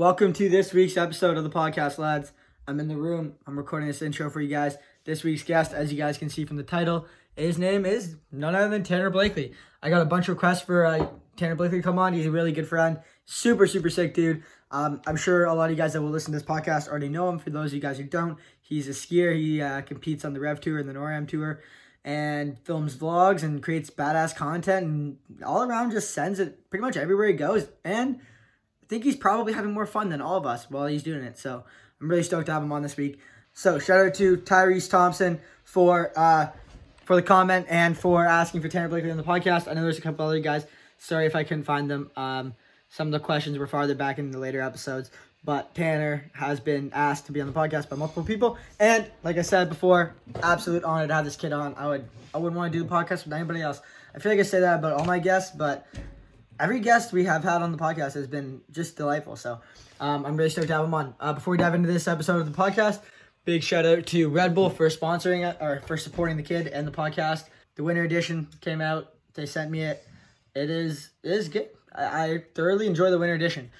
Welcome to this week's episode of the podcast, lads. I'm in the room. I'm recording this intro for you guys. This week's guest, as you guys can see from the title, his name is none other than Tanner Blakely. I got a bunch of requests for uh, Tanner Blakely to come on. He's a really good friend. Super, super sick dude. Um, I'm sure a lot of you guys that will listen to this podcast already know him. For those of you guys who don't, he's a skier. He uh, competes on the Rev Tour and the NORAM Tour and films vlogs and creates badass content and all around just sends it pretty much everywhere he goes. And think he's probably having more fun than all of us while he's doing it. So I'm really stoked to have him on this week. So shout out to Tyrese Thompson for uh, for the comment and for asking for Tanner Blakely on the podcast. I know there's a couple other guys. Sorry if I couldn't find them. Um, some of the questions were farther back in the later episodes, but Tanner has been asked to be on the podcast by multiple people. And like I said before, absolute honor to have this kid on. I would I wouldn't want to do the podcast with anybody else. I feel like I say that about all my guests, but every guest we have had on the podcast has been just delightful. So um, I'm really stoked to have him on. Uh, before we dive into this episode of the podcast, big shout out to Red Bull for sponsoring it or for supporting the kid and the podcast. The winter edition came out. They sent me it. It is it is good. I, I thoroughly enjoy the winter edition.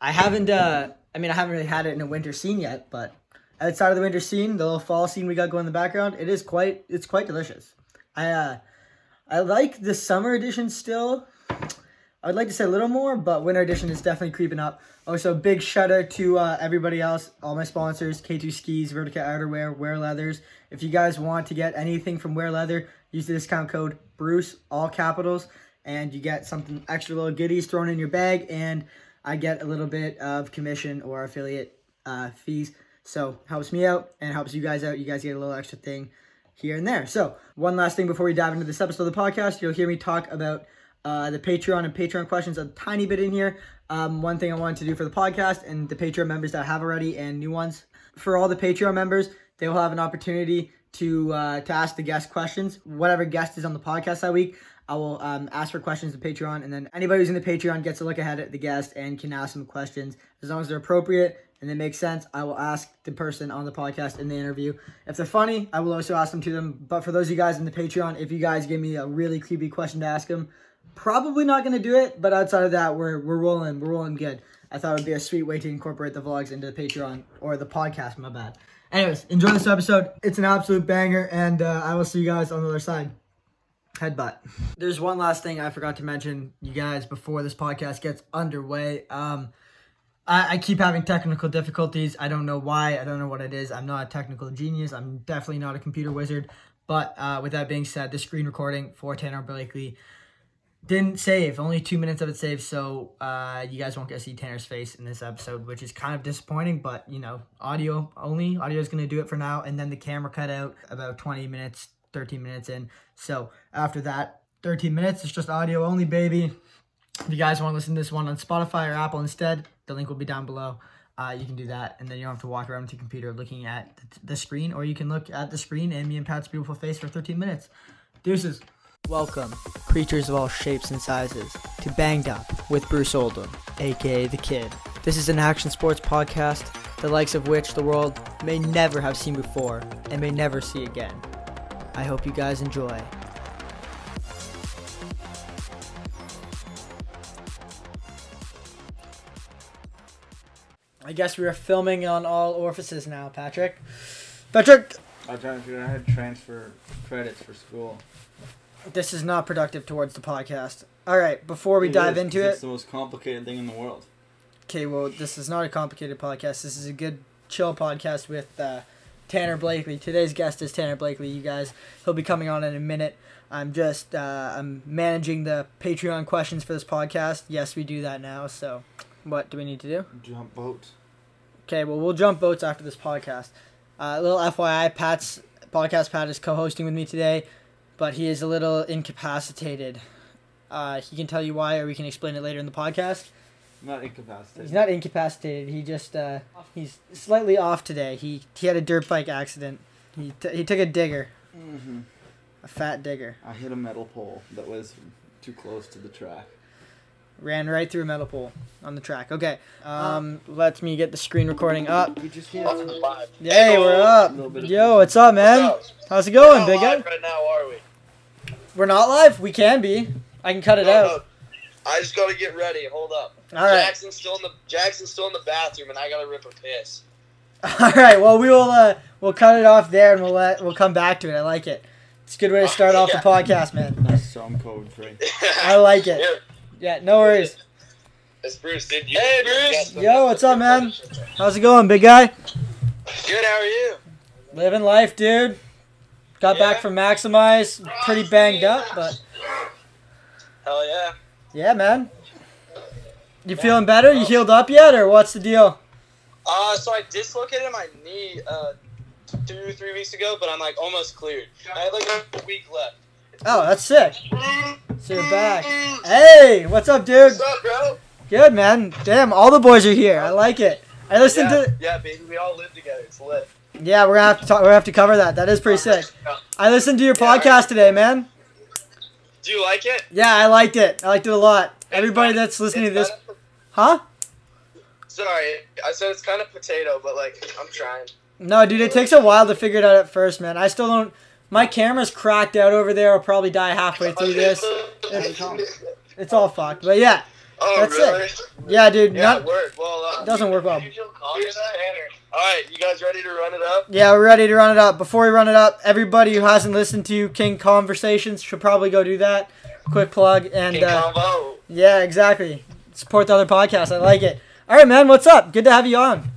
I haven't. Uh, I mean, I haven't really had it in a winter scene yet, but outside of the winter scene, the little fall scene we got going in the background, it is quite. It's quite delicious. I uh, I like the summer edition still. I'd like to say a little more, but winter edition is definitely creeping up. Also, big shout out to uh, everybody else, all my sponsors, K2 Skis, Vertica Outerwear, Wear Leathers. If you guys want to get anything from Wear Leather, use the discount code Bruce, all capitals, and you get something extra little goodies thrown in your bag, and I get a little bit of commission or affiliate uh, fees. So helps me out and helps you guys out. You guys get a little extra thing here and there. So one last thing before we dive into this episode of the podcast, you'll hear me talk about uh, the Patreon and Patreon questions a tiny bit in here. Um, one thing I wanted to do for the podcast and the Patreon members that I have already and new ones. For all the Patreon members, they will have an opportunity to uh, to ask the guest questions. Whatever guest is on the podcast that week, I will um, ask for questions to Patreon, and then anybody who's in the Patreon gets a look ahead at the guest and can ask them questions as long as they're appropriate and they make sense. I will ask the person on the podcast in the interview if they're funny. I will also ask them to them. But for those of you guys in the Patreon, if you guys give me a really creepy question to ask them, probably not gonna do it. But outside of that, we're we're rolling. We're rolling good. I thought it would be a sweet way to incorporate the vlogs into the Patreon or the podcast. My bad. Anyways, enjoy this episode. It's an absolute banger, and uh, I will see you guys on the other side. Headbutt. There's one last thing I forgot to mention, you guys, before this podcast gets underway. Um, I, I keep having technical difficulties. I don't know why. I don't know what it is. I'm not a technical genius. I'm definitely not a computer wizard. But uh, with that being said, the screen recording for Tanner Blakely didn't save. Only two minutes of it saved, so uh, you guys won't get to see Tanner's face in this episode, which is kind of disappointing. But you know, audio only. Audio is to do it for now, and then the camera cut out about 20 minutes, 13 minutes in. So after that, 13 minutes, it's just audio only, baby. If you guys want to listen to this one on Spotify or Apple instead, the link will be down below. Uh, you can do that, and then you don't have to walk around with your computer looking at the screen, or you can look at the screen and me and Pat's beautiful face for 13 minutes. Deuces. Welcome, creatures of all shapes and sizes, to Banged Up with Bruce Oldham, aka The Kid. This is an action sports podcast, the likes of which the world may never have seen before and may never see again. I hope you guys enjoy. I guess we are filming on all orifices now, Patrick. Patrick! I to transfer credits for school. This is not productive towards the podcast. All right, before we It dive is, into 'cause it, It's the most complicated thing in the world. okay, well, this is not a complicated podcast. This is a good, chill podcast with uh, Tanner Blakely. Today's guest is Tanner Blakely. You guys, he'll be coming on in a minute. I'm just, uh, I'm managing the Patreon questions for this podcast. Yes, we do that now. So, what do we need to do? Jump boats. Okay, well, we'll jump boats after this podcast. Uh, little FYI, Pat's podcast, Pat is co hosting with me today, but he is a little incapacitated. Uh, he can tell you why, or we can explain it later in the podcast. Not incapacitated. He's not incapacitated. He just, uh, he's slightly off today. He, he had a dirt bike accident. He, t- he took a digger, hmm a fat digger. I hit a metal pole that was too close to the track. Ran right through a metal pole on the track. Okay, um, let me get the screen recording up. We just hit Welcome to live. Hey, we're up. Little bit of- Yo, what's up, man? What's up? How's it going, big guy? right now, are we? We're not live. We can be. I can cut it No, out. no. I just gotta get ready. Hold up. All right. Jackson's still in the Jackson's still in the bathroom, and I gotta rip a piss. All right. Well, we will. Uh, we'll cut it off there, and we'll let. We'll come back to it. I like it. It's a good way to start off the podcast, man. That's so I'm code free. I like it. Here, Yeah. No worries. it's Bruce. Did you? Hey, Bruce. Yo, what's up, man? How's it going, big guy? Good. How are you? Living life, dude. Got back from Maximize, pretty banged up, but Hell yeah. yeah, man. You feeling better? You healed up yet, or what's the deal? Uh, so I dislocated my knee uh two three weeks ago, but I'm like almost cleared. I had like a week left. Oh, that's sick. So you're back. Hey, what's up, dude? What's up, bro? Good, man. Damn, all the boys are here. I like it. I listened yeah, to. yeah, baby, we all live together. It's lit. Yeah, we're gonna have to talk. We're gonna have to cover that. That is pretty sick. I listened to your Yeah. podcast today, man. Do you like it? Yeah, I liked it. I liked it a lot. Everybody that's listening to this, kinda- huh? Sorry, I said it's kind of potato, but like I'm trying. No, dude, it takes a while to figure it out at first, man. I still don't. My camera's cracked out over there. I'll probably die halfway through this. It's all fucked. But yeah, Oh, That's really? yeah, dude. Yeah, Not, word. Well, uh, doesn't work well. All right, you guys ready to run it up? Yeah, we're ready to run it up. Before we run it up, everybody who hasn't listened to King Conversations should probably go do that. Quick plug and King uh, combo. yeah, exactly. Support the other podcast. I like it. All right, man. What's up? Good to have you on.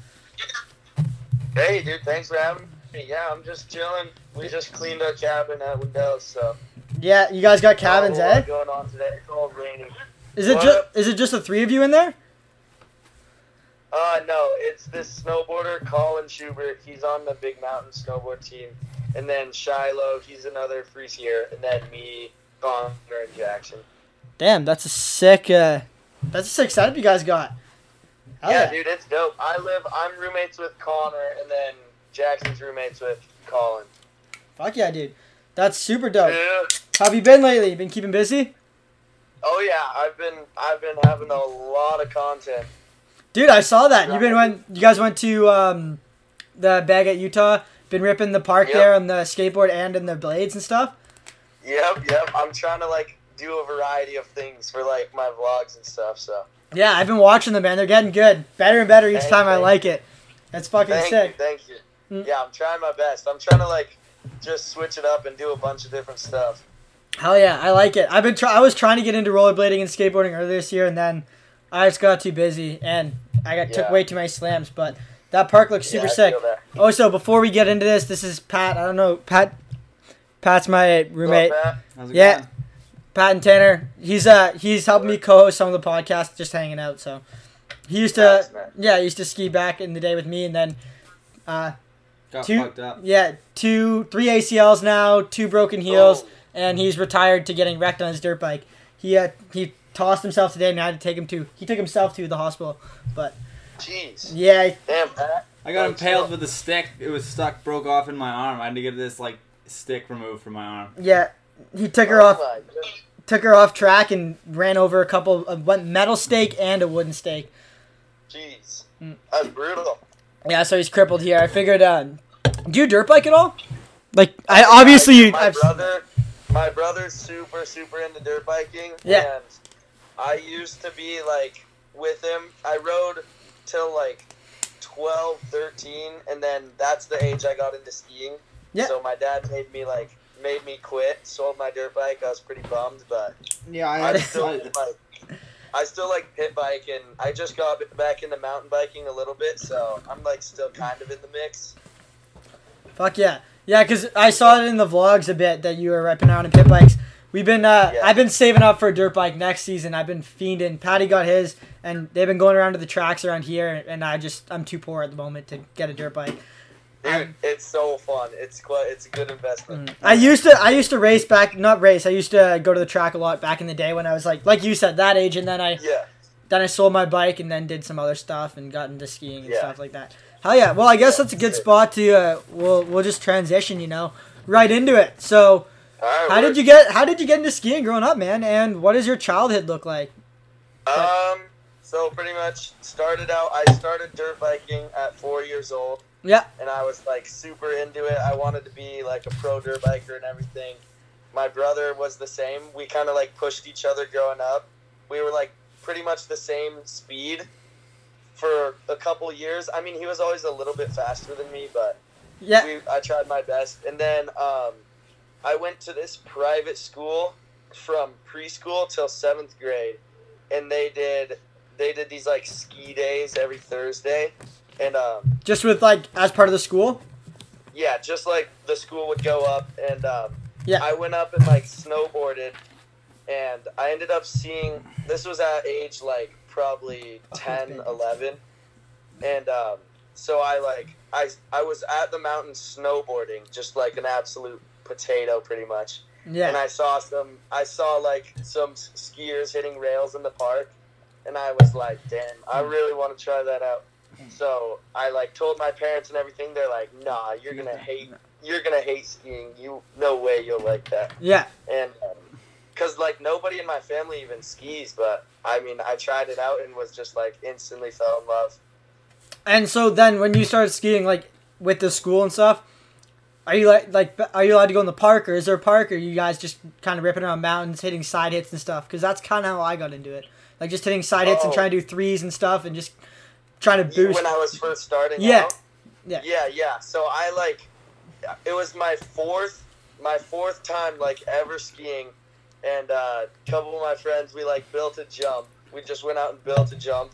Hey, dude, thanks for having me. Yeah, I'm just chilling. We just cleaned our cabin at Windows, so. Yeah, you guys got cabins, eh? going on today. It's all raining. Is it just is it just the three of you in there? Uh, no, it's this snowboarder, Colin Schubert. He's on the big mountain snowboard team. And then Shiloh, he's another free skier. And then me, Connor, and Jackson. Damn, that's a sick. Uh, that's a sick setup you guys got. Hell yeah, dude, it's dope. I live, I'm roommates with Connor, and then Jackson's roommates with Colin. Fuck yeah, dude. That's super dope. Yeah. How have you been lately? You been keeping busy? Oh yeah, I've been, I've been having a lot of content. Dude, I saw that. You've been when you guys went to um, the bag at Utah. Been ripping the park Yep. there on the skateboard and in the blades and stuff. Yep, yep. I'm trying to like do a variety of things for like my vlogs and stuff. So Yeah, I've been watching them, man. They're getting good, better and better each Thank time. I you. like it. That's fucking thank sick. you, thank you. Mm. Yeah, I'm trying my best. I'm trying to like just switch it up and do a bunch of different stuff. Hell yeah, I like it. I've been try- I was trying to get into rollerblading and skateboarding earlier this year, and then I just got too busy and I got took way too many slams. But that park looks super Yeah, sick. feel that. Oh, so before we get into this, this is Pat. I don't know, Pat. Pat's my roommate. What's up, How's it Yeah. going? Pat and Tanner. He's uh he's helping me co-host some of the podcasts, just hanging out. So he used to Nice, yeah he used to ski back in the day with me, and then uh Got Two- fucked up. yeah two three ACLs now, two broken heels, Oh, and he's retired to getting wrecked on his dirt bike. He uh, he tossed himself today, and I had to take him to he took himself to the hospital. But Jeez. yeah, Damn, Pat. I got impaled chill. with a stick. It was stuck, broke off in my arm. I had to get this like stick removed from my arm. yeah. He took her Oh off took her off track and ran over a couple of one metal stake and a wooden stake. Jeez. Mm. That's brutal. Yeah, so he's crippled here. I figured, uh, do you dirt bike at all? Like, I obviously you. My I've, brother, my brother's super, super into dirt biking. Yeah. And I used to be like with him. I rode till like 12, 13, and then that's the age I got into skiing. Yeah. So my dad made me like made me quit. Sold my dirt bike. I was pretty bummed, but Yeah, I I still like. I still like pit bike, and I just got back into mountain biking a little bit, so I'm like still kind of in the mix. fuck yeah, yeah, because I saw it in the vlogs a bit that you were repping around in pit bikes. We've been, uh, Yeah. I've been saving up for a dirt bike next season. I've been fiending. Patty got his, and they've been going around to the tracks around here, and I just, I'm too poor at the moment to get a dirt bike. Dude, it's so fun. It's quite. It's a good investment. Mm. I used to I used to race back not race I used to go to the track a lot back in the day when I was like like you said that age and then I Yeah. then I sold my bike and then did some other stuff and got into skiing and Yeah. stuff like that. Hell yeah! Well, I guess that's a good spot to uh, we'll we'll just transition, you know, right into it. So, right. how did you get how did you get into skiing growing up, man? And what does your childhood look like? Um. So pretty much started out. I started dirt biking at four years old. Yeah. And I was like super into it. I wanted to be like a pro dirt biker and everything. My brother was the same. We kind of like pushed each other growing up. we were like pretty much the same speed for a couple years. I mean, he was always a little bit faster than me, but Yeah. we, I tried my best. And then um, I went to this private school from preschool till seventh grade, and they did they did these like ski days every Thursday, and um, Just with like as part of the school. yeah, just like the school would go up, and um, Yeah. I went up and like snowboarded, and I ended up seeing this was at age like probably 10, 11, and um, so I like I I was at the mountain snowboarding, just like an absolute potato, pretty much. Yeah. And I saw some I saw like some skiers hitting rails in the park, and I was like, damn, I hmm. really want to try that out. Hmm. So I like told my parents and everything. They're like, nah, you're gonna hate you're gonna hate skiing. You no way you'll like that. Yeah. And um, because like nobody in my family even skis, but I mean I tried it out and was just like instantly fell in love. And so then when you started skiing like with the school and stuff, are you like like are you allowed to go in the park or is there a park or you guys just kind of ripping around mountains, hitting side hits and stuff? Because that's kind of how I got into it. Like just hitting side hits and Oh. trying to do threes and stuff and just trying to boost. When I was first starting Yeah. out. Yeah. Yeah, yeah. So I like it was my fourth my fourth time like ever skiing and uh, a couple of my friends we like built a jump. We just went out and built a jump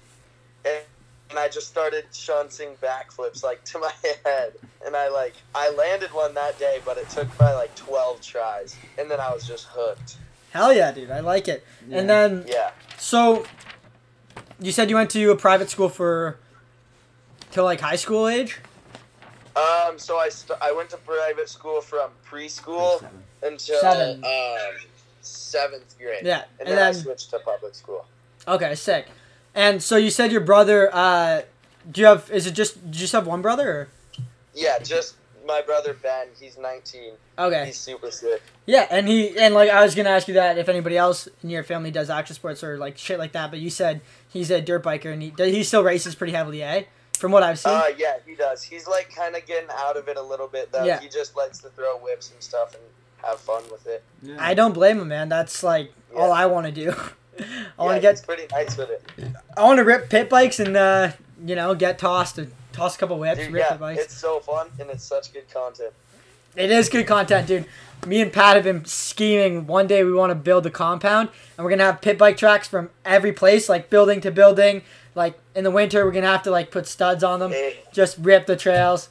and, and I just started shunting backflips like to my head. And I like I landed one that day, but it took probably like twelve tries. And then I was just hooked. Hell yeah, dude! I like it. Yeah. And then Yeah. so you said you went to a private school for till like high school age. Um so I st- I went to private school from preschool until Seven. um seventh grade. Yeah, And, and then, I then- switched to public school. Okay, sick. And so you said your brother. Uh, do you have? Is it just? Do you just have one brother? Or? Yeah, just my brother Ben. He's 19. Okay. He's super sick. Yeah, and he and like I was gonna ask you that if anybody else in your family does action sports or like shit like that, but you said he's a dirt biker and he he still races pretty heavily, eh? From what I've seen. Uh, yeah, he does. He's like kind of getting out of it a little bit though. Yeah. He just likes to throw whips and stuff and have fun with it. Yeah. I don't blame him, man. That's like all I want to do. I want to yeah, get pretty nice with it. I want to rip pit bikes and uh, you know get tossed and toss a couple whips, Dude, rip yeah, pit bikes. it's so fun and it's such good content. It is good content, dude. Me and Pat have been scheming. One day we want to build a compound, and we're gonna have pit bike tracks from every place, like building to building. Like in the winter, we're gonna have to like put studs on them, Eh, just rip the trails.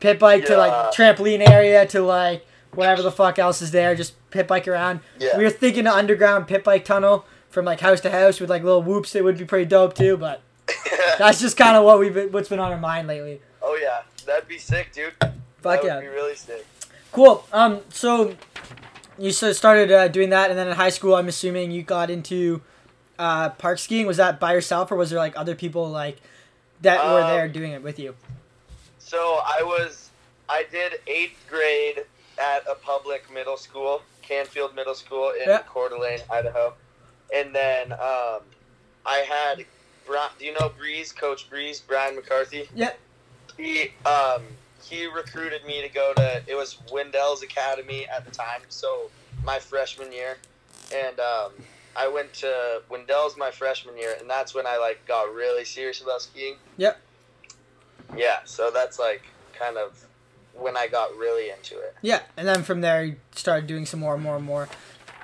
Pit bike to like trampoline area to like whatever the fuck else is there. Just pit bike around. yeah. We were thinking an underground pit bike tunnel from like house to house with like little whoops. It would be pretty dope too. But that's just kind of what we've been, what's been on our mind lately. oh yeah, that'd be sick, dude. Fuck that yeah. be really sick. Cool. Um. So you started uh, doing that, and then in high school, I'm assuming you got into uh, park skiing. Was that by yourself, or was there like other people like that were Um, there doing it with you? So I was, I did eighth grade at a public middle school, Canfield Middle School in Yeah. Coeur d'Alene, Idaho, and then um, I had, do you know Breeze, Coach Breeze, Brian McCarthy? Yeah. He um he recruited me to go to it was Windells Academy at the time, so my freshman year, and um, I went to Windells my freshman year, and that's when I like got really serious about skiing. Yep. Yeah, so that's like kind of when I got really into it. Yeah, and then from there, you started doing some more and more and more.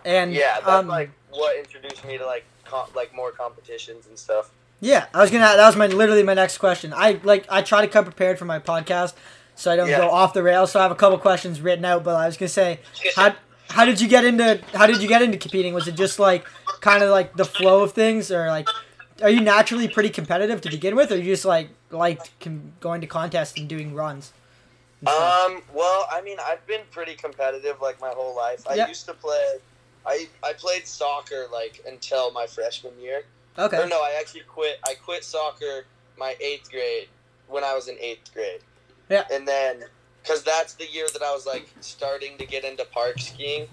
And Yeah, that's um, like what introduced me to like com- like more competitions and stuff. Yeah, I was gonna. That was my literally my next question. I like I try to come prepared for my podcast, so I don't Yeah. go off the rails. So I have a couple questions written out. But I was gonna say, how how did you get into how did you get into competing? Was it just like kind of like the flow of things, or like are you naturally pretty competitive to begin with, or you just like liked com- going to contests and doing runs? and? Um, well, I mean, I've been pretty competitive like my whole life. I Yeah. used to play. I I played soccer like until my freshman year. okay. Or no, I actually quit. I quit soccer my eighth grade when I was in eighth grade. Yeah. And then, because that's the year that I was like starting to get into park skiing,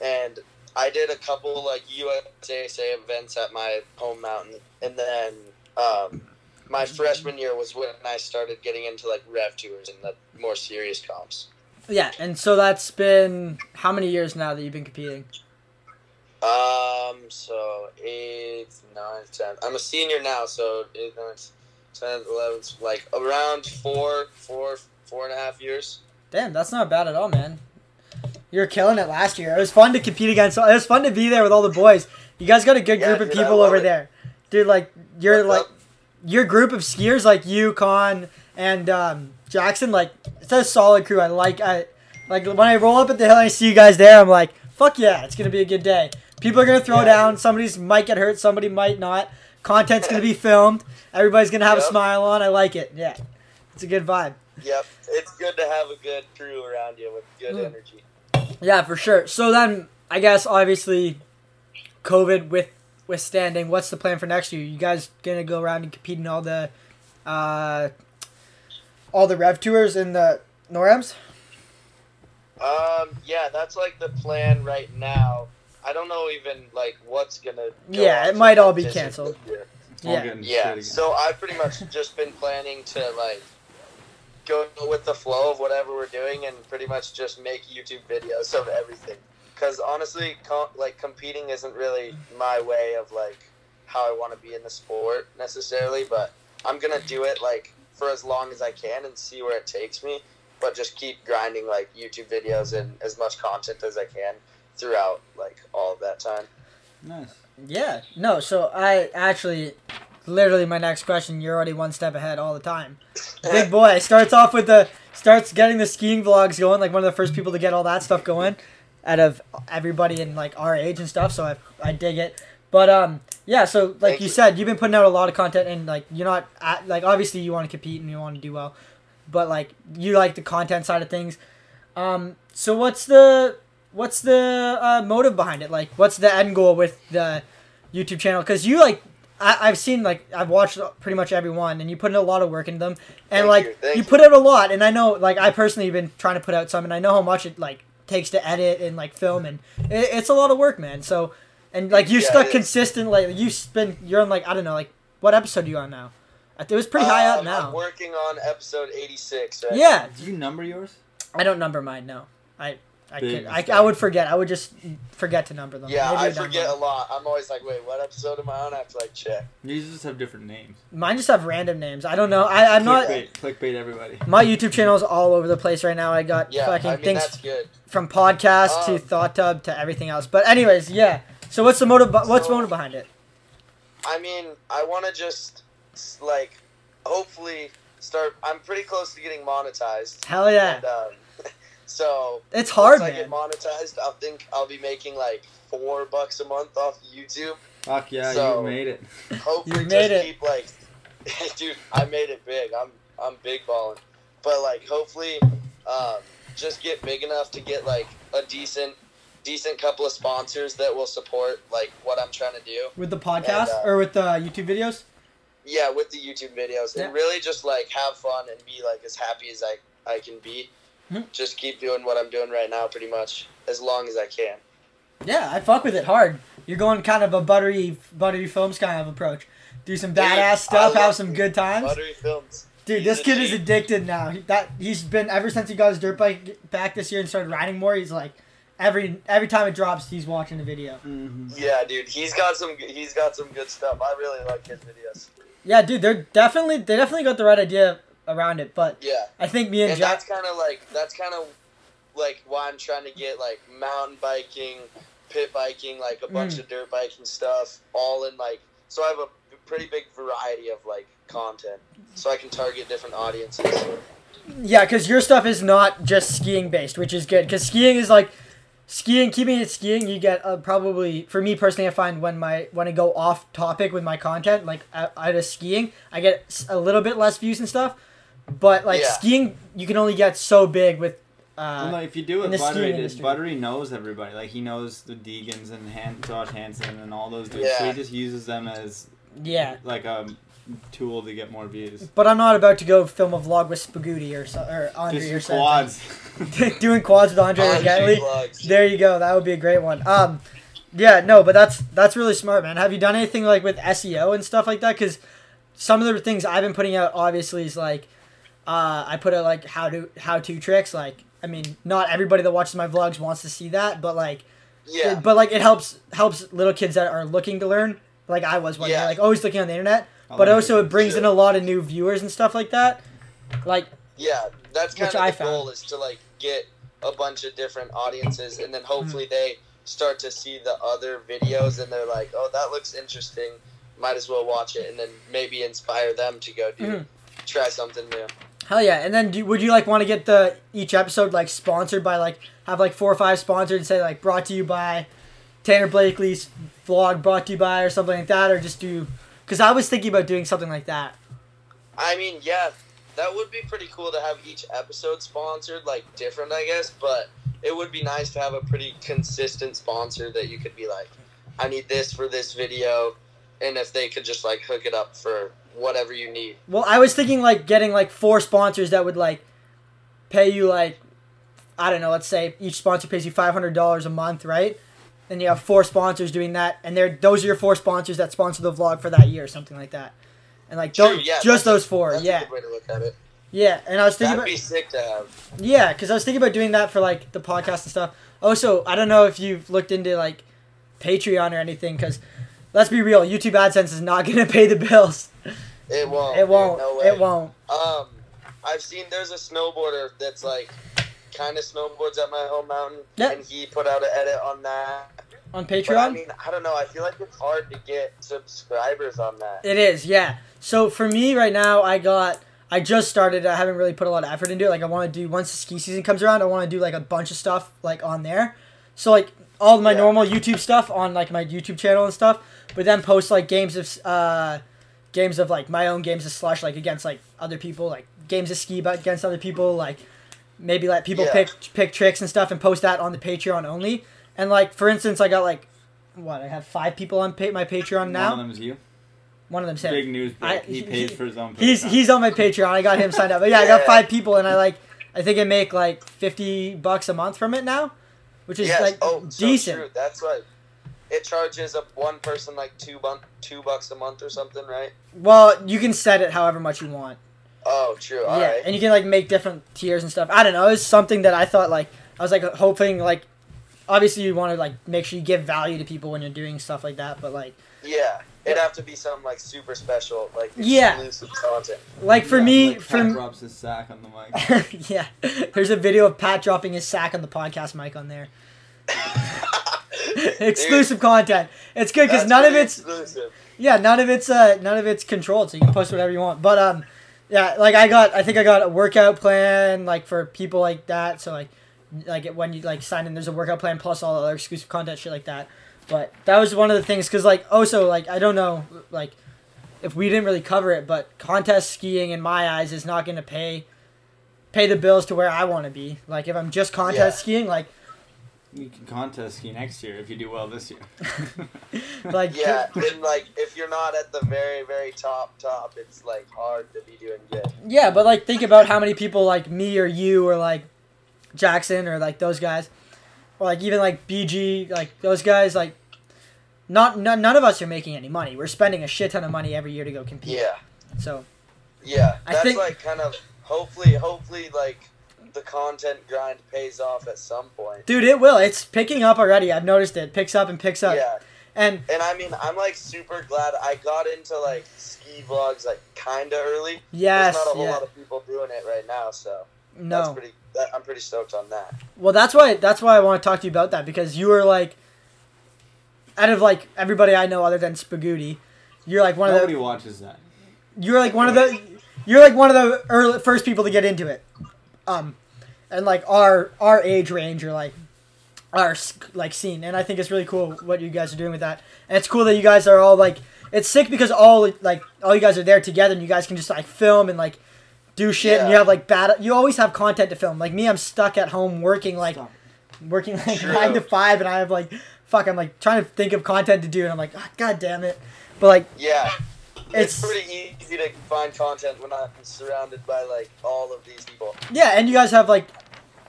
and I did a couple like USASA events at my home mountain, and then um, my freshman year was when I started getting into like rev tours and the more serious comps. Yeah, and so that's been how many years now that you've been competing? Um, so eighth, ninth, tenth. I'm a senior now, so eighth, ninth, tenth, eleventh, like around four, four, four and a half years. Damn, that's not bad at all, man. You were killing it last year. It was fun to compete against. It was fun to be there with all the boys. You guys got a good Yeah, group of dude, people over it. there, dude. Like you're What's like up? your group of skiers, like you, Con, and um, Jackson. Like it's a solid crew. I like. I like when I roll up at the hill and I see you guys there. I'm like, fuck yeah, it's gonna be a good day. People are gonna throw Yeah, down. Somebody's might get hurt. Somebody might not. Content's gonna be filmed. Everybody's gonna have a smile on. I like it. Yeah, it's a good vibe. Yep, it's good to have a good crew around you with good Mm. energy. Yeah, for sure. So then, I guess obviously, COVID with withstanding, what's the plan for next year? You guys gonna go around and compete in all the, uh, all the rev tours in the Norams? Um, yeah, that's like the plan right now. I don't know even like what's gonna. Go Yeah, on it might all be canceled. all Yeah. Yeah, so I've pretty much just been planning to like go with the flow of whatever we're doing and pretty much just make YouTube videos of everything. Because honestly, com- like competing isn't really my way of like how I want to be in the sport necessarily, but I'm gonna do it like for as long as I can and see where it takes me. But just keep grinding like YouTube videos and as much content as I can throughout like all of that time. nice. Yeah. No. So I actually, literally, my next question. You're already one step ahead all the time. Big boy starts off with the starts getting the skiing vlogs going. Like one of the first people to get all that stuff going, out of everybody in like our age and stuff. So I I dig it. But um yeah. So like Thank you, you. said, you've been putting out a lot of content and like you're not at, like obviously you want to compete and you want to do well, but like you like the content side of things. Um. So what's the what's the uh, motive behind it? Like, what's the end goal with the YouTube channel? Because you like, I, I've seen like I've watched pretty much every one, and you put in a lot of work into them, and Thank like you, you you. put out a lot. And I know, like, I personally have been trying to put out some, and I know how much it like takes to edit and like film, and it, it's a lot of work, man. So, and like you Yeah, stuck it is. consistent. Like you've been, you're on like I don't know, like what episode are you on now? It was pretty high up Um, now. I'm working on episode 86 right Yeah, Do you number yours? I don't number mine. No, I. I, could, I, I would forget. I would just forget to number them. Yeah, Maybe I you're done forget a lot. I'm always like, wait, what episode am I on? I have to like check. These just have different names. Mine just have random names. I don't know. I, I'm not. clickbait, clickbait everybody. My YouTube channel is all over the place right now. I got Yeah, fucking I mean things that's good. from podcast to Um, Thought Tub to everything else. But anyways, yeah. So what's the motive? What's the So- motive behind it? I mean, I want to just like, hopefully start. I'm pretty close to getting monetized. Hell yeah! And, um, so It's hard, once I get man. monetized, I think I'll be making like four bucks a month off YouTube. Fuck yeah, So- you made it. Hopefully, You just made it. keep like, dude, I made it big. I'm I'm big balling, but like hopefully, um, just get big enough to get like a decent decent couple of sponsors that will support like what I'm trying to do. With the podcast And, uh, or with the YouTube videos? Yeah, with the YouTube videos Yeah. and really just like have fun and be like as happy as I I can be. Mhm. Just keep doing what I'm doing right now, pretty much as long as I can. Yeah, I fuck with it hard. You're going kind of a buttery, buttery films kind of approach. Do some Dude, badass stuff, have some good times. Buttery Films. Dude, He's this a kid is addicted now. He, that he's been ever since he got his dirt bike back this year and started riding more. He's like every every time it drops, he's watching the video. Mm-hmm. Yeah, dude, he's got some he's got some good stuff. I really like his videos. Yeah, dude, they're definitely they definitely got the right idea around it. But Yeah. I think me and, and Jack, that's kind of like that's kind of like why I'm trying to get like mountain biking, pit biking, like a bunch Mm. of dirt biking stuff, all in like. So I have a pretty big variety of like content, so I can target different audiences. yeah, because your stuff is not just skiing based, which is good. Because skiing is like skiing, keeping it skiing. You get uh, probably for me personally, I find when my when I go off topic with my content, like out out of skiing, I get a little bit less views and stuff. But like Yeah. skiing, you can only get so big with. Uh, well, no, if you do it, Buttery, industry. Buttery knows everybody. Like he knows the Deegans and Han- Josh Hansen and all those dudes. So he just uses them as yeah, like a tool to get more views. but I'm not about to go film a vlog with Spagooty or so, or Andre Just or your something. quads. Doing quads with Andre or Andri Ragettli. There you go. That would be a great one. Um, yeah, no, but that's that's really smart, man. Have you done anything like with SEO and stuff like that? Because some of the things I've been putting out, obviously, is like uh, I put out like how to how to tricks. Like, I mean, not everybody that watches my vlogs wants to see that, but like Yeah. But like it helps helps little kids that are looking to learn, like I was one day, Yeah. like always looking on the internet. I But also it. it brings in a lot of new viewers and stuff like that. Like Yeah, that's kind Which of I the found. goal is to like get a bunch of different audiences, and then hopefully Mm. they start to see the other videos, and they're like, "Oh, that looks interesting. Might as well watch it," and then maybe inspire them to go do Mhm. try something new. Hell yeah! And then do, would you like want to get the each episode like sponsored by like have like four or five sponsored and say like brought to you by Tanner Blakely's vlog brought to you by or something like that, or just do because I was thinking about doing something like that. I mean, yeah, that would be pretty cool to have each episode sponsored, like different, I guess. But it would be nice to have a pretty consistent sponsor that you could be like, I need this for this video, and if they could just like hook it up for whatever you need. Well, I was thinking like getting like four sponsors that would like pay you like I don't know, let's say each sponsor pays you five hundred dollars a month, right? Then you have four sponsors doing that, and they're those are your four sponsors that sponsor the vlog for that year, or something like that. And like True, yeah, just those four, That's a yeah, good way to look at it. yeah. And I was thinking That'd about be sick to have. yeah, because I was thinking about doing that for like the podcast and stuff. Also, I don't know if you've looked into like Patreon or anything, because let's be real, YouTube AdSense is not gonna pay the bills. It won't. It won't. No it won't. Um, I've seen there's a snowboarder that's like kind of snowboards at my home mountain, Yeah. and he put out an edit on that. On But I mean, I don't know. I feel like it's hard to get subscribers on that. It is, yeah. So for me right now, I got I just started. I haven't really put a lot of effort into it. Like I want to do once the ski season comes around, I want to do like a bunch of stuff like on there. So like all my Yeah. normal YouTube stuff on like my YouTube channel and stuff, but then post like games of uh games of like my own games of slush like against like other people, like games of ski but against other people, like maybe let people Yeah. pick pick tricks and stuff and post that on the Patreon only. And like for instance, I got like what I have five people on pa- my Patreon now. One of them's you. One of them's him. Big news. I- he he- pays he- for his own. He's Patreon. he's on my Patreon. I got him signed up. But yeah, I got five people, and I like I think I make like fifty bucks a month from it now, which is yes. like oh, so decent. true. That's right. It charges a one person like two bun- two bucks a month or something, right? Well, you can set it however much you want. Oh, true. All yeah, right. and you can like make different tiers and stuff. I don't know. It's something that I thought like I was like hoping like obviously you want to like make sure you give value to people when you're doing stuff like that, but like Yeah. It'd have to be something like super special, like Yeah. exclusive content. like for Yeah, me like for Pat m- drops his sack on the mic. yeah, there's a video of Pat dropping his sack on the podcast mic on there. Exclusive content. It's good because none of it's exclusive. Yeah, none of it's uh none of it's controlled, so you can post whatever you want. But um, yeah, like I got, I think I got a workout plan like for people like that. So like, like when you like sign in, there's a workout plan plus all the other exclusive content shit like that. But that was one of the things because like also like I don't know like if we didn't really cover it, but contest skiing in my eyes is not gonna pay pay the bills to where I want to be. Like if I'm just contest Yeah. skiing, like You can contest ski next year if you do well this year. like Yeah, and like if you're not at the very, very top top, it's like hard to be doing good. Yeah, but like think about how many people like me or you or like Jackson or like those guys, or like even like BG, like those guys, like not none, none of us are making any money. We're spending a shit ton of money every year to go compete. Yeah, So yeah. I That's think- like kind of hopefully, hopefully like the content grind pays off at some point. dude, it will. It's picking up already. I've noticed it. Picks up and picks up. Yeah, And and I mean, I'm like super glad I got into like ski vlogs like kind of early. yes, There's not a whole yeah. lot of people doing it right now, so that's no. pretty. That, I'm pretty stoked on that. Well, that's why that's why I want to talk to you about that because you were like, out of like everybody I know other than Spagooty, you're like one of the Nobody watches that. you're like one of the you're like one of the early first people to get into it um and like our our age range or like our like scene. And i think it's really cool what you guys are doing with that. And it's cool that you guys are all like it's sick because all like all you guys are there together and you guys can just like film and like do shit and you have like bad you always have content to film. Like me i'm stuck at home working like Stop. working like True. nine to five and i have like fuck i'm like trying to think of content to do and i'm like ah, god damn it. But like Yeah, It's- it's, pretty easy to find content when I'm surrounded by like all of these people. Yeah, and you guys have like,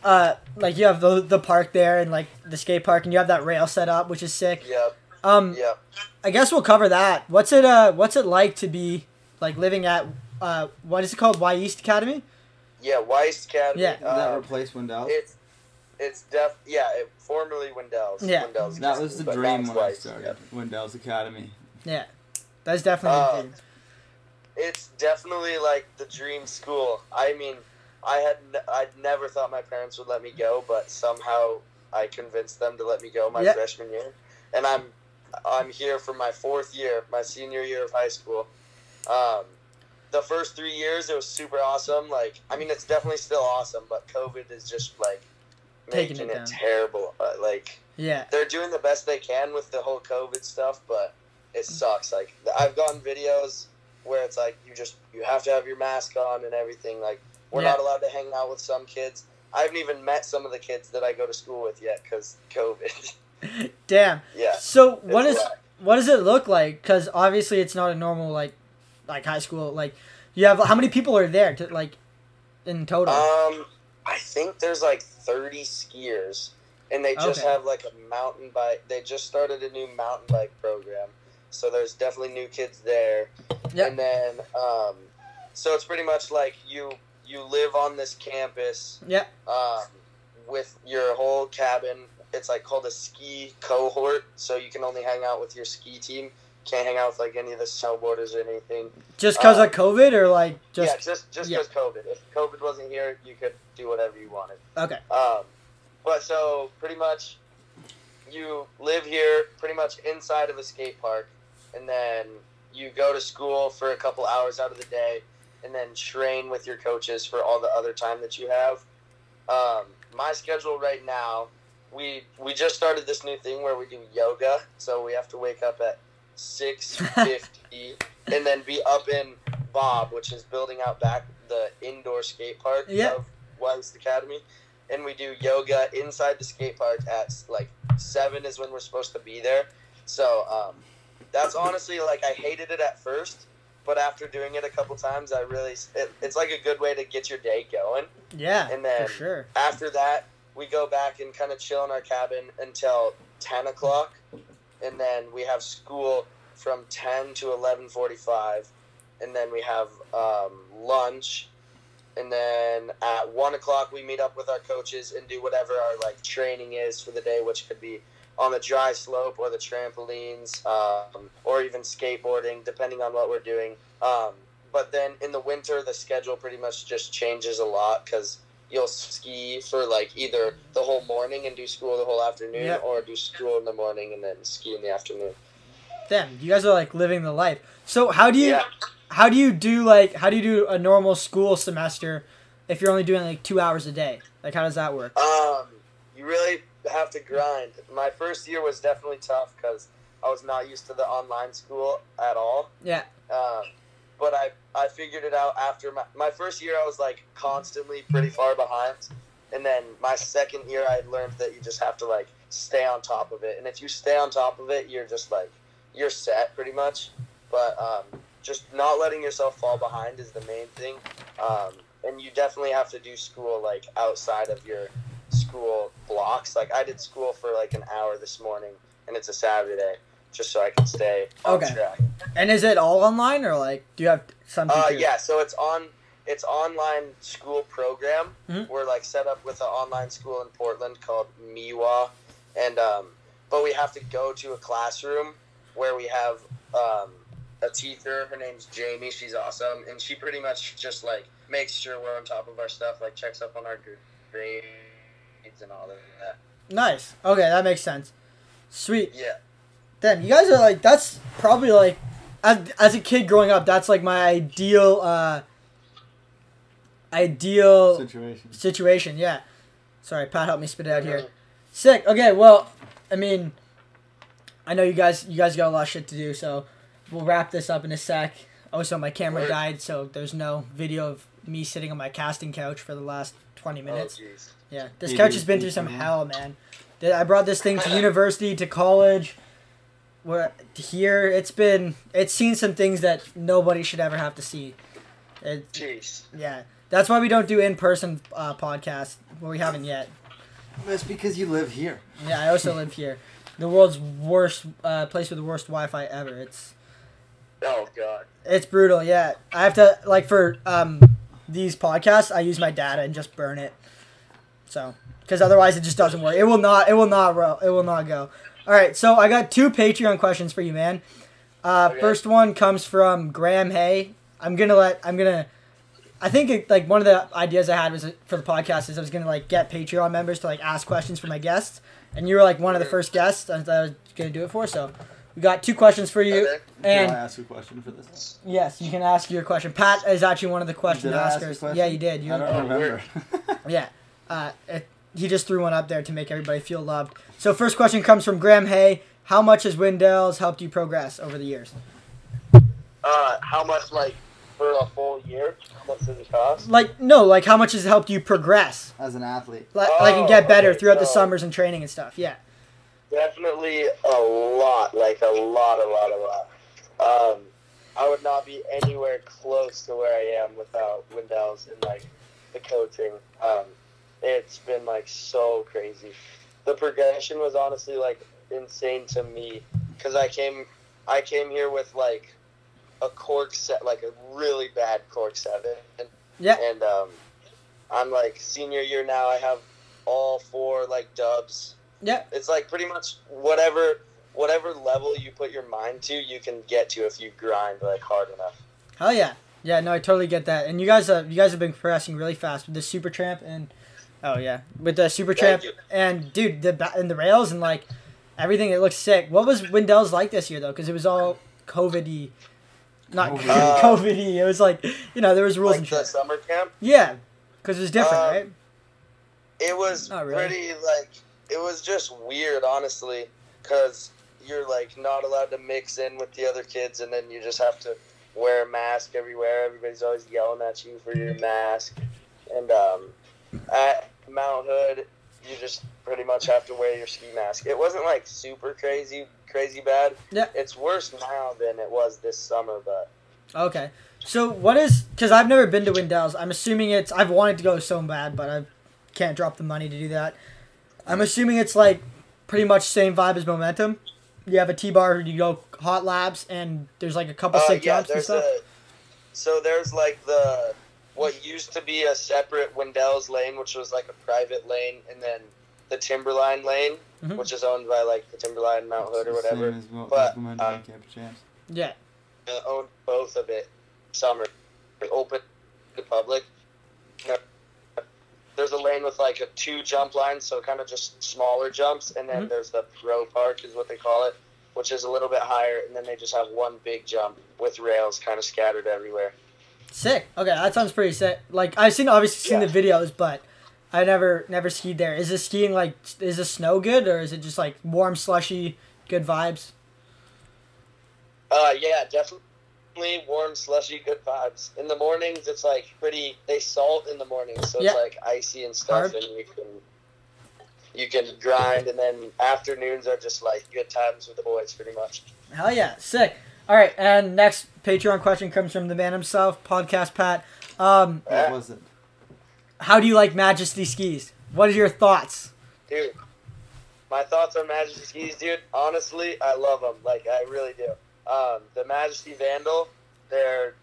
uh, like you have the the park there and like the skate park, and you have that rail set up, which is sick. Yep, Um, yep. I guess we'll cover that. What's it uh What's it like to be like living at uh what is it called? Y East Academy? Yeah, Weiss Academy. Yeah. Did that uh, replace Wendell? it's It's def yeah, it, formerly Windells. Yeah. Windells That was the dream when I started. Yep. Windells Academy. Yeah, that's definitely. Uh. It's definitely like the dream school. I mean, I had n- I'd never thought my parents would let me go, but somehow I convinced them to let me go my Yeah. freshman year, and I'm I'm here for my fourth year, my senior year of high school. Um, the first three years it was super awesome. Like I mean, it's definitely still awesome, but COVID is just like Taking making it it, terrible. Uh, like Yeah, they're doing the best they can with the whole COVID stuff, but it sucks. Like I've gotten videos where it's like you just you have to have your mask on and everything. Like we're Yeah. not allowed to hang out with some kids. I haven't even met some of the kids that I go to school with yet because COVID. damn. yeah. So what is whack. what does it look like? Because obviously it's not a normal like like high school. Like you have how many people are there to like in total? Um, I think there's like 30 skiers, and they just Okay. have like a mountain bike. They just started a new mountain bike program, so there's definitely new kids there. Yeah. And then, um, so it's pretty much like you you live on this campus. Yeah. Um, with your whole cabin, it's like called a ski cohort, so you can only hang out with your ski team. Can't hang out with like any of the snowboarders or anything. just because uh, of COVID or like just yeah, just just yeah. COVID. If COVID wasn't here, you could do whatever you wanted. okay. Um, but so pretty much, you live here pretty much inside of a skate park, and then you go to school for a couple hours out of the day, and then train with your coaches for all the other time that you have. Um, my schedule right now, we we just started this new thing where we do yoga, so we have to wake up at six fifty, and then be up in Bob, which is building out back the indoor skate park Yeah. of West Academy, and we do yoga inside the skate park at like seven is when we're supposed to be there. So um, that's honestly like I hated it at first, but after doing it a couple times, I really it, it's like a good way to get your day going. Yeah, And then- for sure. After that, we go back and kind of chill in our cabin until ten o'clock, and then we have school from ten to eleven forty-five, and then we have um, lunch, and then at one o'clock we meet up with our coaches and do whatever our like training is for the day, which could be on the dry slope or the trampolines, um, or even skateboarding, depending on what we're doing. Um, but then in the winter, the schedule pretty much just changes a lot because you'll ski for like either the whole morning and do school the whole afternoon, Yeah. or do school in the morning and then ski in the afternoon. Damn, you guys are like living the life. So how do you Yeah. how do you do like how do you do a normal school semester if you're only doing like two hours a day? Like how does that work? Um, you really have to grind. My first year was definitely tough because I was not used to the online school at all. Yeah. Um, but I, I figured it out after my, my first year. I was like constantly pretty far behind, and then my second year I learned that you just have to like stay on top of it. And if you stay on top of it, you're just like you're set pretty much. But um, just not letting yourself fall behind is the main thing. Um, and you definitely have to do school like outside of your school blocks. Like I did school for like an hour this morning, and it's a Saturday, just so I can stay on Okay. track. And is it all online or like do you have some Uh, yeah, so it's on it's online school program. Mhm. We're like set up with an online school in Portland called Miwa, and um, but we have to go to a classroom where we have um, a teacher. Her name's Jamie. She's awesome, and she pretty much just like makes sure we're on top of our stuff, like checks up on our grades and all of that. Nice. Okay, that makes sense. Sweet. Yeah. Damn, you guys are like that's probably like as, as a kid growing up, that's like my ideal uh ideal Situation. situation, yeah. Sorry, Pat helped me spit it out here. Sick. Okay, well, I mean I know you guys you guys got a lot of shit to do, so we'll wrap this up in a sec. Also my camera died, so there's no video of me sitting on my casting couch for the last twenty Oh, minutes. jeez. Yeah, this You couch do has been through some so? hell, man. I brought this thing to university, to college. Where here, it's been, it's seen some things that nobody should ever have to see. It, Jeez. yeah, that's why we don't do in-person uh, podcasts. Well, we haven't yet. That's because you live here. Yeah, I also live here, the world's worst uh, place with the worst Wi-Fi ever. It's Oh God. it's brutal. Yeah, I have to like for um these podcasts, I use my data and just burn it. So because otherwise it just doesn't work. It will not. It will not. Ro- it will not go. All right. So I got two Patreon questions for you, man. Uh, Okay. First one comes from Graham Hay. I'm gonna let. I'm gonna. I think it, like one of the ideas I had was for the podcast is I was gonna like get Patreon members to like ask questions for my guests, and you were like one of the first guests that I was gonna do it for. So we got two questions for you, Okay. Can and I ask a question for this? yes, you can ask your question. Pat is actually one of the question Did I ask a askers. question? Yeah, you did. You I don't Oh, remember. yeah. Uh, it, he just threw one up there to make everybody feel loved. So first question comes from Graham Hay. How much has Windells helped you progress over the years? Uh, how much like for a full year? How much does it cost? Like no, like how much has it helped you progress? As an athlete. Like, like and get Oh, better okay, throughout the summers and training and stuff. Yeah. Definitely a lot, like a lot, a lot, a lot. Um, I would not be anywhere close to where I am without Windells and like the coaching. Um, it's been like so crazy. The progression was honestly like insane to me because I came, I came here with like a cork set, like a really bad cork seven, Yeah. and um, I'm like senior year now. I have all four like dubs. Yeah. It's like pretty much whatever whatever level you put your mind to, you can get to if you grind like hard enough. Hell yeah. Yeah, no, I totally get that. And you guys have you guys have been progressing really fast with the super tramp and oh yeah, with the super Thank tramp you. and dude the ba- and the rails and like everything. It looks sick. What was Windells like this year though? Because it was all COVID-y. Not COVID. Uh, COVID-y. It was like you know there was rules Like and the shit. summer camp, Yeah, because it was different, Um, right? it was really. pretty like it was just weird, honestly, because you're like not allowed to mix in with the other kids, and then you just have to wear a mask everywhere. Everybody's always yelling at you for your mask, and um, at Mount Hood, you just pretty much have to wear your ski mask. It wasn't like super crazy, crazy bad. Yeah. It's worse now than it was this summer, but Okay. So what is? Because I've never been to Windells. I'm assuming it's. I've wanted to go so bad, but I can't drop the money to do that. I'm assuming it's like pretty much same vibe as Momentum. You have a T-bar, you go hot laps, and there's like a couple Uh, sick yeah, jumps and stuff. a. So there's like the what used to be a separate Windells lane, which was like a private lane, and then the Timberline lane, Mhm. which is owned by like the Timberline Mount Hood or whatever. Same as Mo- but, Momentum um, Camp Champs. Yeah. Uh, owned both of it. Summer, open to the public. You know, There's a lane with like a two jump lines, so kind of just smaller jumps, and then Mhm. there's the pro park, is what they call it, which is a little bit higher, and then they just have one big jump with rails kind of scattered everywhere. Sick. Okay, that sounds pretty sick. Like I've seen obviously seen Yeah. the videos, but I never never skied there. Is this skiing like is the snow good or is it just like warm slushy good vibes? Uh, yeah, definitely warm, slushy, good vibes. In the mornings, it's like pretty. They salt in the mornings, so Yeah. it's like icy and stuff, Hard. and you can you can grind. And then afternoons are just like good times with the boys, pretty much. Hell yeah, sick. All right, and next Patreon question comes from the man himself, podcast Pat. Um, What was it? how do you like Majesty skis? What are your thoughts? Dude, my thoughts on Majesty skis, dude. Honestly, I love them. Like I really do. Um, the Majesty Vandal, they're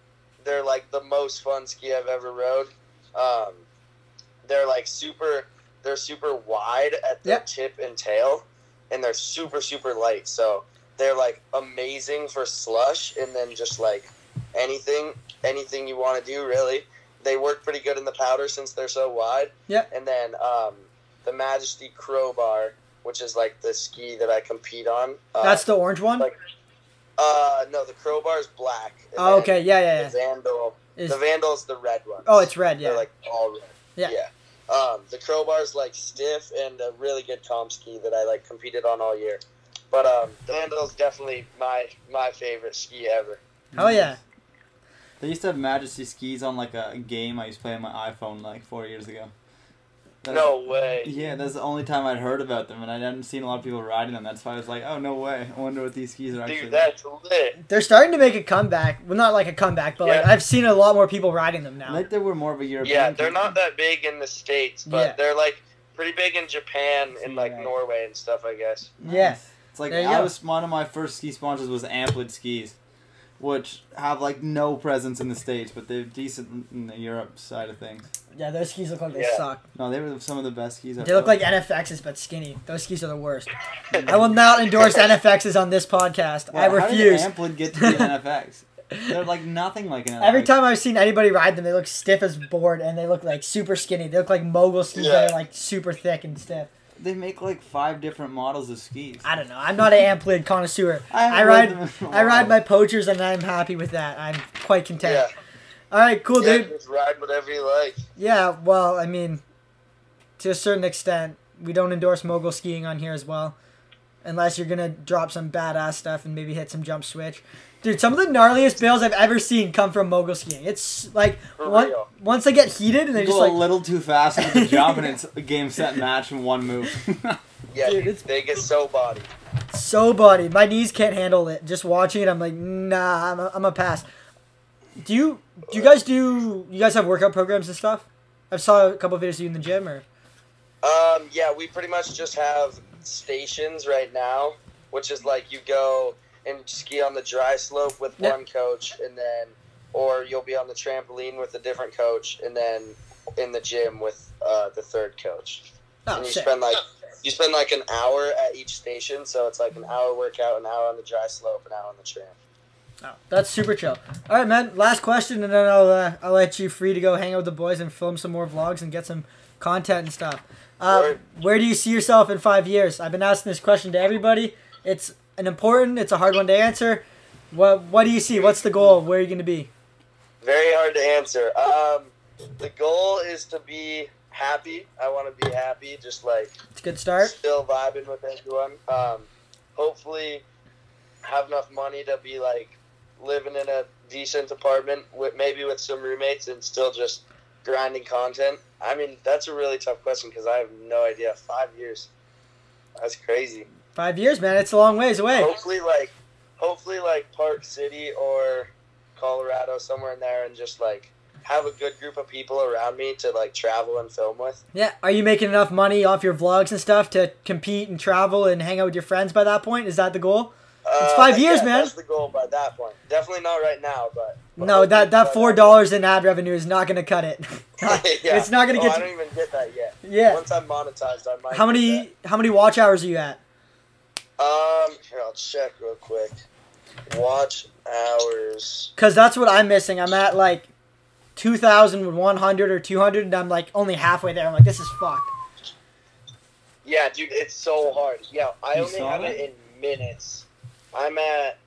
they're like the most fun ski I've ever rode. Um, they're like super. They're super wide at the Yep. tip and tail, and they're super super light. So they're like amazing for slush, and then just like anything anything you want to do really. They work pretty good in the powder since they're so wide. Yeah. And then um, the Majesty Crowbar, which is like the ski that I compete on. Uh, That's the orange one. like- uh no, the Crowbar is black. oh, okay, yeah, yeah, yeah. The yeah. Vandal, Is the Vandal's the red one. oh, it's red, yeah. They're like all red. Yeah. Yeah. Um, the Crowbar's like stiff and a really good comp ski that I like competed on all year. But um, the Vandal's definitely my my favorite ski ever. Oh yeah. They used to have Majesty skis on like a game I used to play on my iPhone like four years ago. That- No way. Yeah, that's the only time I'd heard about them, and I hadn't seen a lot of people riding them. That's why I was like, oh no way! I wonder what these skis are actually. Dude, that's lit. They're starting to make a comeback. Well, not like a comeback, but like I've seen a lot more people riding them now. like they were more of a European. Yeah, they're company. not that big in the states, but Yeah. they're like pretty big in Japan and like Yeah. Norway and stuff. I guess. Yeah. It's like I go. was one of my first ski sponsors was Amplid skis. Which have like no presence in the states, but they're decent in the Europe side of things. Yeah, those skis look like they Yeah. suck. No, they were some of the best skis. I've They look rode. like NFXs but skinny. Those skis are the worst. I will not endorse NFXs on this podcast. I refuse. How did Amplid get to be an NFX? They're like nothing like an NFX. Every time I've seen anybody ride them, they look stiff as board and they look like super skinny. They look like mogul skis that Yeah. are like super thick and stiff. They make like five different models of skis. I don't know. I'm not an Amplid connoisseur. I haven't I ride them in a I ride my poachers and I'm happy with that. I'm quite content. Yeah. All right, cool, yeah, dude. just ride whatever you like. Yeah, well, I mean, to a certain extent, we don't endorse mogul skiing on here as well, unless you're gonna drop some badass stuff and maybe hit some jump switch. Dude, some of the gnarliest bails I've ever seen come from mogul skiing. It's like one, once they get heated and You they go just like a little too fast with the jump, and it's a game, set, match in one move. Yeah, Dude, dude, it's- they get so body. so body. My knees can't handle it. Just watching it, I'm like, nah, I'm a, I'm a pass. Do you do you guys do you guys have workout programs and stuff? I've saw a couple videos of you in the gym or Um, yeah, we pretty much just have stations right now, which is like you go and ski on the dry slope with Yep. one coach, and then, or you'll be on the trampoline with a different coach, and then in the gym with uh, the third coach. oh and you shit. spend like you spend like an hour at each station, so it's like an hour workout, an hour on the dry slope, an hour on the tram. Oh, that's super chill. All right, man. Last question, and then I'll uh, I'll let you free to go hang out with the boys and film some more vlogs and get some content and stuff. Uh, where do you see yourself in five years? I've been asking this question to everybody. It's an important. It's a hard one to answer. What What do you see? What's the goal? Where are you going to be? Very hard to answer. Um, the goal is to be happy. I want to be happy, just like It's a good start. still vibing with everyone. Um, hopefully, have enough money to be like living in a decent apartment with maybe with some roommates and still just grinding content. I mean, that's a really tough question because I have no idea. Five years, that's crazy. Five years, man. It's a long ways away. Hopefully, like, hopefully, like Park City or Colorado, somewhere in there, and just like have a good group of people around me to like travel and film with. Yeah. Are you making enough money off your vlogs and stuff to compete and travel and hang out with your friends by that point? Is that the goal? It's Uh, five years, yeah, man. That's the goal by that point. Definitely not right now, but. but No, that that four dollars in ad revenue is not going to cut it. yeah. It's not going Oh, to I get. don't even get that yet. yeah. Once I'm monetized, I might. How many how many watch hours are you at? That. Um, here I'll check real quick. Watch hours. Because that's what I'm missing. I'm at like 2,100 or 200, and I'm like only halfway there. I'm like, this is fucked. Yeah, dude, it's so hard. Yeah, I You only have that? it in minutes. I'm at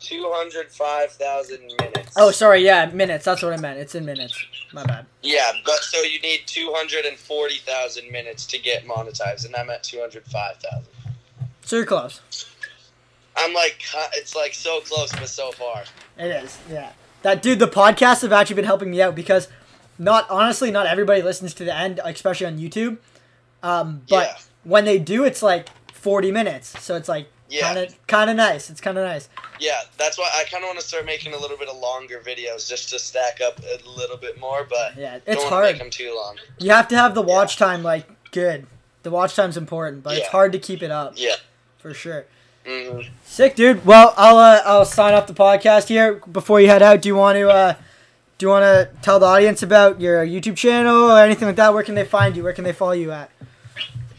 two hundred five thousand minutes. Oh, sorry. Yeah, minutes. That's what I meant. It's in minutes. My bad. Yeah, but so you need two hundred and forty thousand minutes to get monetized, and I'm at two hundred five thousand. So you're close. I'm like, it's like so close, but so far. It is. Yeah. That dude. The podcasts have actually been helping me out because, not honestly, not everybody listens to the end, especially on YouTube. Um, but Yeah. when they do, it's like 40 minutes. So it's like Yeah. kind of kind of nice. It's kind of nice. Yeah, that's why I kind of want to start making a little bit of longer videos just to stack up a little bit more, but Yeah, don't it's hard. make them too long. You have to have the watch time like good. The watch time's important, but it's hard to keep it up Yeah. For sure. hmm Sick, dude. Well, I'll uh, I'll sign off the podcast here. Before you head out, do you want to uh, do you want to tell the audience about your YouTube channel or anything like that? Where can they find you? Where can they follow you at?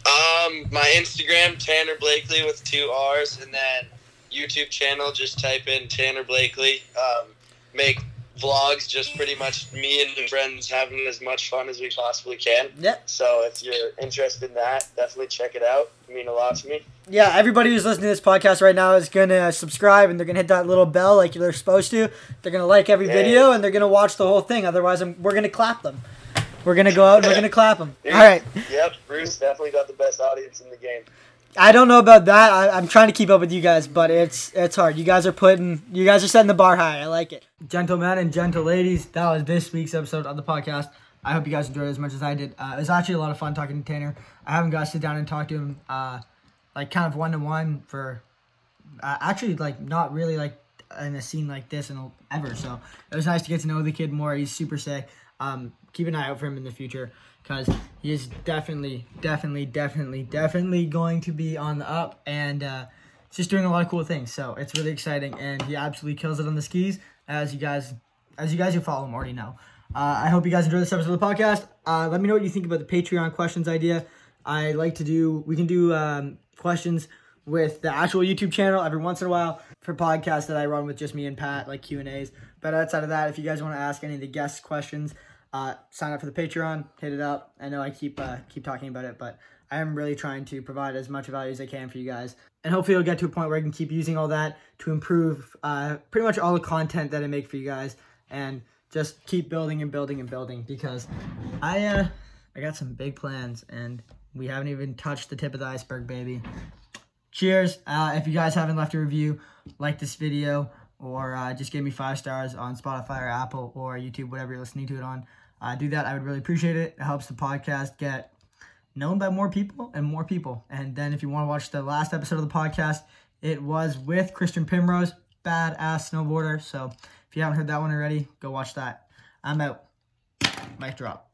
Um, my Instagram Tanner Blakely with two R's, and then YouTube channel. Just type in Tanner Blakely. Um, make vlogs, just pretty much me and the friends having as much fun as we possibly can. Yeah. So if you're interested in that, definitely check it out. It mean a lot to me. Yeah, everybody who's listening to this podcast right now is gonna subscribe and they're gonna hit that little bell like they're supposed to. They're gonna like every Yeah. video and they're gonna watch the whole thing. Otherwise, I'm, we're gonna clap them. We're gonna go out and we're gonna clap them. All right. Yep, Bruce definitely got the best audience in the game. I don't know about that. I, I'm trying to keep up with you guys, but it's it's hard. You guys are putting, you guys are setting the bar high. I like it. Gentlemen and gentle ladies, that was this week's episode of the podcast. I hope you guys enjoyed it as much as I did. Uh, it was actually a lot of fun talking to Tanner. I haven't got to sit down and talk to him, uh, like kind of one to one for, uh, actually like not really like in a scene like this and ever. So it was nice to get to know the kid more. He's super sick. Um, keep an eye out for him in the future because he is definitely, definitely, definitely, definitely going to be on the up. And uh, just doing a lot of cool things. So it's really exciting, and he absolutely kills it on the skis, as you guys, as you guys who follow him already know. Uh, I hope you guys enjoy this episode of the podcast. Uh, let me know what you think about the Patreon questions idea. I like to do. We can do um, questions with the actual YouTube channel every once in a while for podcasts that I run with just me and Pat, like Q and A's. But outside of that, if you guys want to ask any of the guest questions, uh, sign up for the Patreon, hit it up. I know I keep uh, keep talking about it, but I am really trying to provide as much value as I can for you guys, and hopefully it'll get to a point where I can keep using all that to improve uh, pretty much all the content that I make for you guys, and just keep building and building and building because I uh, I got some big plans, and we haven't even touched the tip of the iceberg, baby. Cheers! Uh, if you guys haven't left a review, like this video or uh, just give me five stars on Spotify or Apple or YouTube, whatever you're listening to it on. Uh, do that. I would really appreciate it. It helps the podcast get known by more people and more people. And then if you want to watch the last episode of the podcast, it was with Christian Primrose, badass snowboarder. So if you haven't heard that one already, go watch that. I'm out. Mic drop.